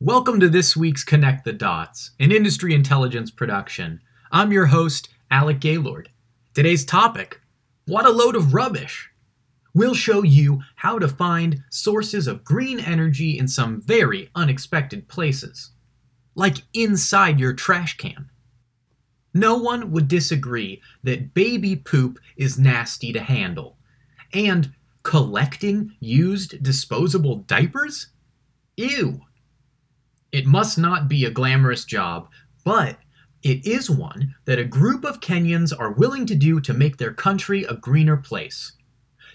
Welcome to this week's Connect the Dots, an industry intelligence production. I'm your host, Alec Gaylord. Today's topic What a load of rubbish! We'll show you how to find sources of green energy in some very unexpected places, like inside your trash can. No one would disagree that baby poop is nasty to handle, and collecting used disposable diapers? Ew! It must not be a glamorous job, but it is one that a group of Kenyans are willing to do to make their country a greener place.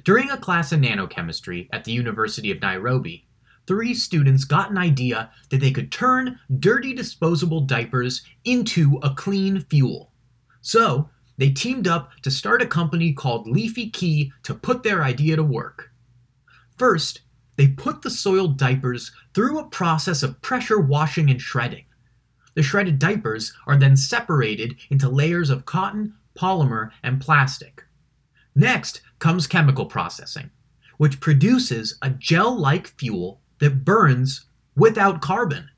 During a class in nanochemistry at the University of Nairobi, three students got an idea that they could turn dirty disposable diapers into a clean fuel. So, they teamed up to start a company called Leafy Key to put their idea to work. First, they put the soiled diapers through a process of pressure washing and shredding. The shredded diapers are then separated into layers of cotton, polymer, and plastic. Next comes chemical processing, which produces a gel like fuel that burns without carbon.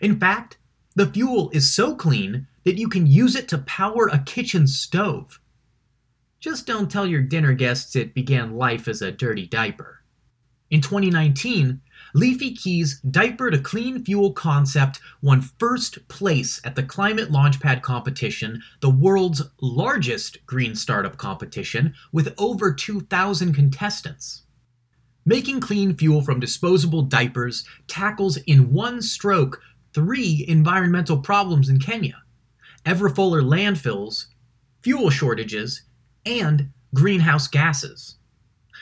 In fact, the fuel is so clean that you can use it to power a kitchen stove. Just don't tell your dinner guests it began life as a dirty diaper. In 2019, Leafy Key's Diaper to Clean Fuel concept won first place at the Climate Launchpad competition, the world's largest green startup competition, with over 2,000 contestants. Making clean fuel from disposable diapers tackles in one stroke three environmental problems in Kenya ever fuller landfills, fuel shortages, and greenhouse gases.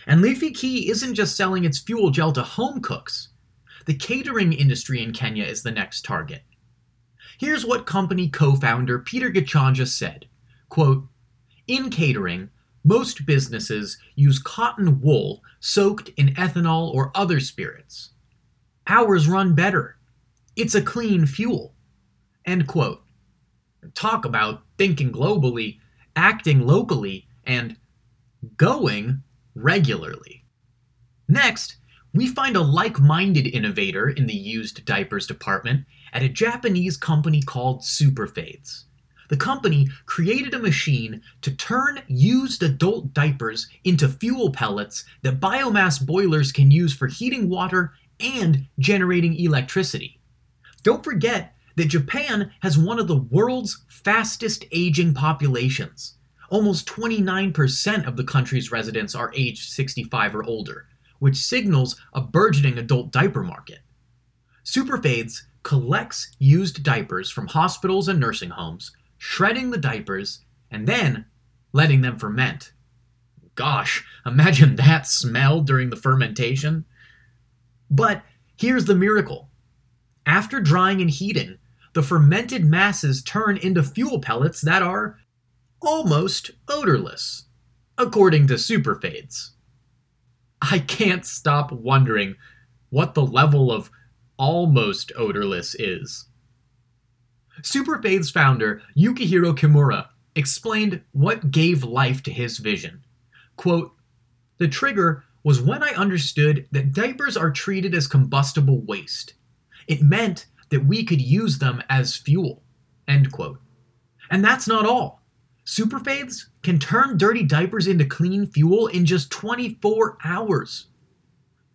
And Leafy Key isn't just selling its fuel gel to home cooks. The catering industry in Kenya is the next target. Here's what company co-founder Peter Gachanja said, quote, In catering, most businesses use cotton wool soaked in ethanol or other spirits. Ours run better. It's a clean fuel. End quote. Talk about thinking globally, acting locally, and going regularly. Next, we find a like minded innovator in the used diapers department at a Japanese company called Super Faiths. The company created a machine to turn used adult diapers into fuel pellets that biomass boilers can use for heating water and generating electricity. Don't forget that Japan has one of the world's fastest aging populations almost 29% of the country's residents are aged 65 or older, which signals a burgeoning adult diaper market. Super Faiths collects used diapers from hospitals and nursing homes, shredding the diapers, and then letting them ferment. Gosh, imagine that smell during the fermentation. But here's the miracle. After drying and heating, the fermented masses turn into fuel pellets that are almost odorless, according to Super Faiths. I can't stop wondering what the level of almost odorless is. Super Faiths founder Yukihiro Kimura explained what gave life to his vision. Quote, The trigger was when I understood that diapers are treated as combustible waste. It meant that we could use them as fuel. End quote. And that's not all. Super Faiths can turn dirty diapers into clean fuel in just 24 hours.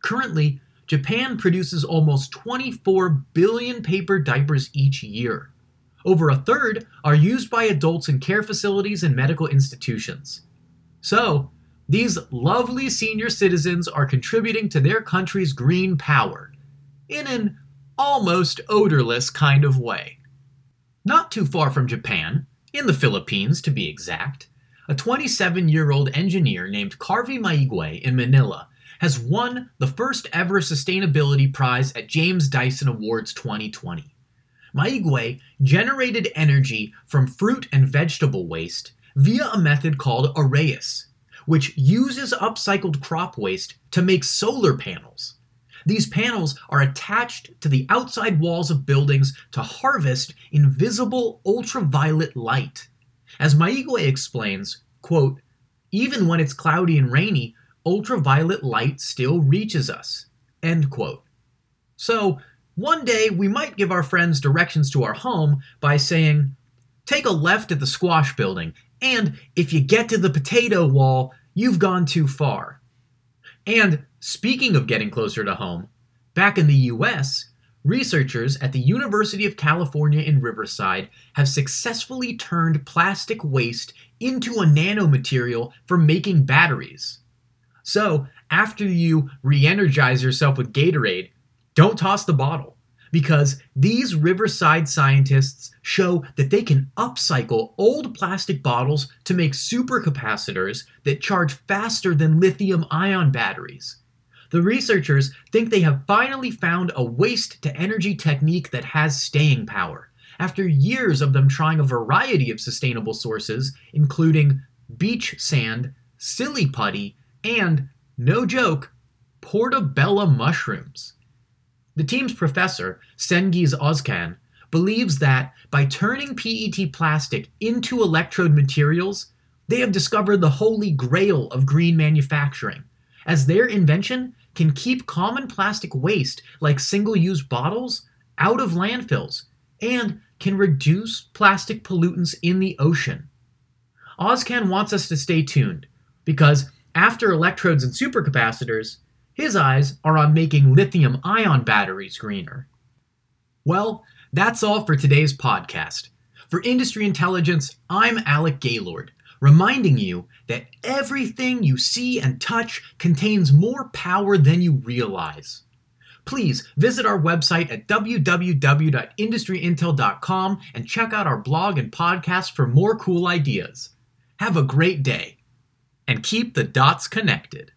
Currently, Japan produces almost 24 billion paper diapers each year. Over a third are used by adults in care facilities and medical institutions. So, these lovely senior citizens are contributing to their country's green power in an almost odorless kind of way. Not too far from Japan, in the Philippines to be exact, a 27 year old engineer named Carvey Maigue in Manila has won the first ever sustainability prize at James Dyson Awards 2020. Maigue generated energy from fruit and vegetable waste via a method called AuREUS, which uses upcycled crop waste to make solar panels. These panels are attached to the outside walls of buildings to harvest invisible ultraviolet light. As Maigue explains, quote, even when it's cloudy and rainy, ultraviolet light still reaches us. End quote. So, one day we might give our friends directions to our home by saying, Take a left at the squash building, and if you get to the potato wall, you've gone too far. And speaking of getting closer to home, back in the US, researchers at the University of California in Riverside have successfully turned plastic waste into a nanomaterial for making batteries. So, after you re energize yourself with Gatorade, don't toss the bottle because these Riverside scientists show that they can upcycle old plastic bottles to make supercapacitors that charge faster than lithium ion batteries. The researchers think they have finally found a waste to energy technique that has staying power. After years of them trying a variety of sustainable sources, including beach sand, silly putty, and, no joke, portobello mushrooms. The team's professor, Cengiz Ozkan, believes that by turning PET plastic into electrode materials, they have discovered the holy grail of green manufacturing, as their invention can keep common plastic waste like single use bottles out of landfills and can reduce plastic pollutants in the ocean. Ozkan wants us to stay tuned because after electrodes and supercapacitors, his eyes are on making lithium ion batteries greener. Well, that's all for today's podcast. For Industry Intelligence, I'm Alec Gaylord, reminding you that everything you see and touch contains more power than you realize. Please visit our website at www.industryintel.com and check out our blog and podcast for more cool ideas. Have a great day and keep the dots connected.